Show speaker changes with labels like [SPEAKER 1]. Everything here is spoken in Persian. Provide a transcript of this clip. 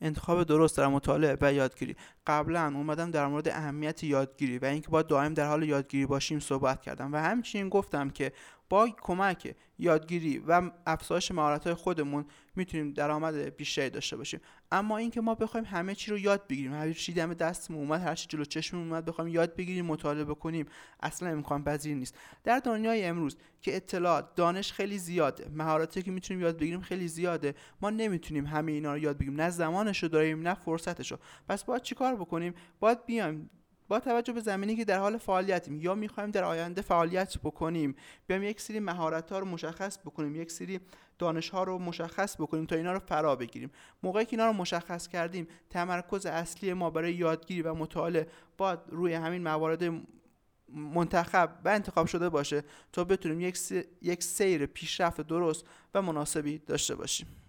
[SPEAKER 1] انتخاب درست در مطالعه و یادگیری. قبلا اومدم در مورد اهمیت یادگیری و اینکه باید دائم در حال یادگیری باشیم صحبت کردم. و همچنین گفتم که با کمک یادگیری و افزایش مهارت خودمون می‌تونیم درآمد بیشتری داشته باشیم. اما اینکه ما بخوایم همه چی رو یاد بگیریم هر چی دم دستمون اومد هر چی جلو چشممون اومد بخوایم یاد بگیریم مطالعه بکنیم اصلا امکان پذیر نیست. در دنیای امروز که اطلاعات دانش خیلی زیاده مهارتی که می‌تونیم یاد بگیریم خیلی زیاده ما نمی‌تونیم همه اینا رو یاد بگیریم. نه زمانش رو داریم نه فرصتش رو پس باید چیکار بکنیم؟ باید بیایم با توجه به زمینی که در حال فعالیتیم یا می‌خوایم در آینده فعالیت بکنیم بیایم یک سری مهارت ها رو مشخص بکنیم یک سری دانش ها رو مشخص بکنیم تا اینا رو فرا بگیریم. موقعی که اینا رو مشخص کردیم تمرکز اصلی ما برای یادگیری و مطالعه باید روی همین موارد منتخب و انتخاب شده باشه تا بتونیم یک سیر پیشرفت درست و مناسبی داشته باشیم.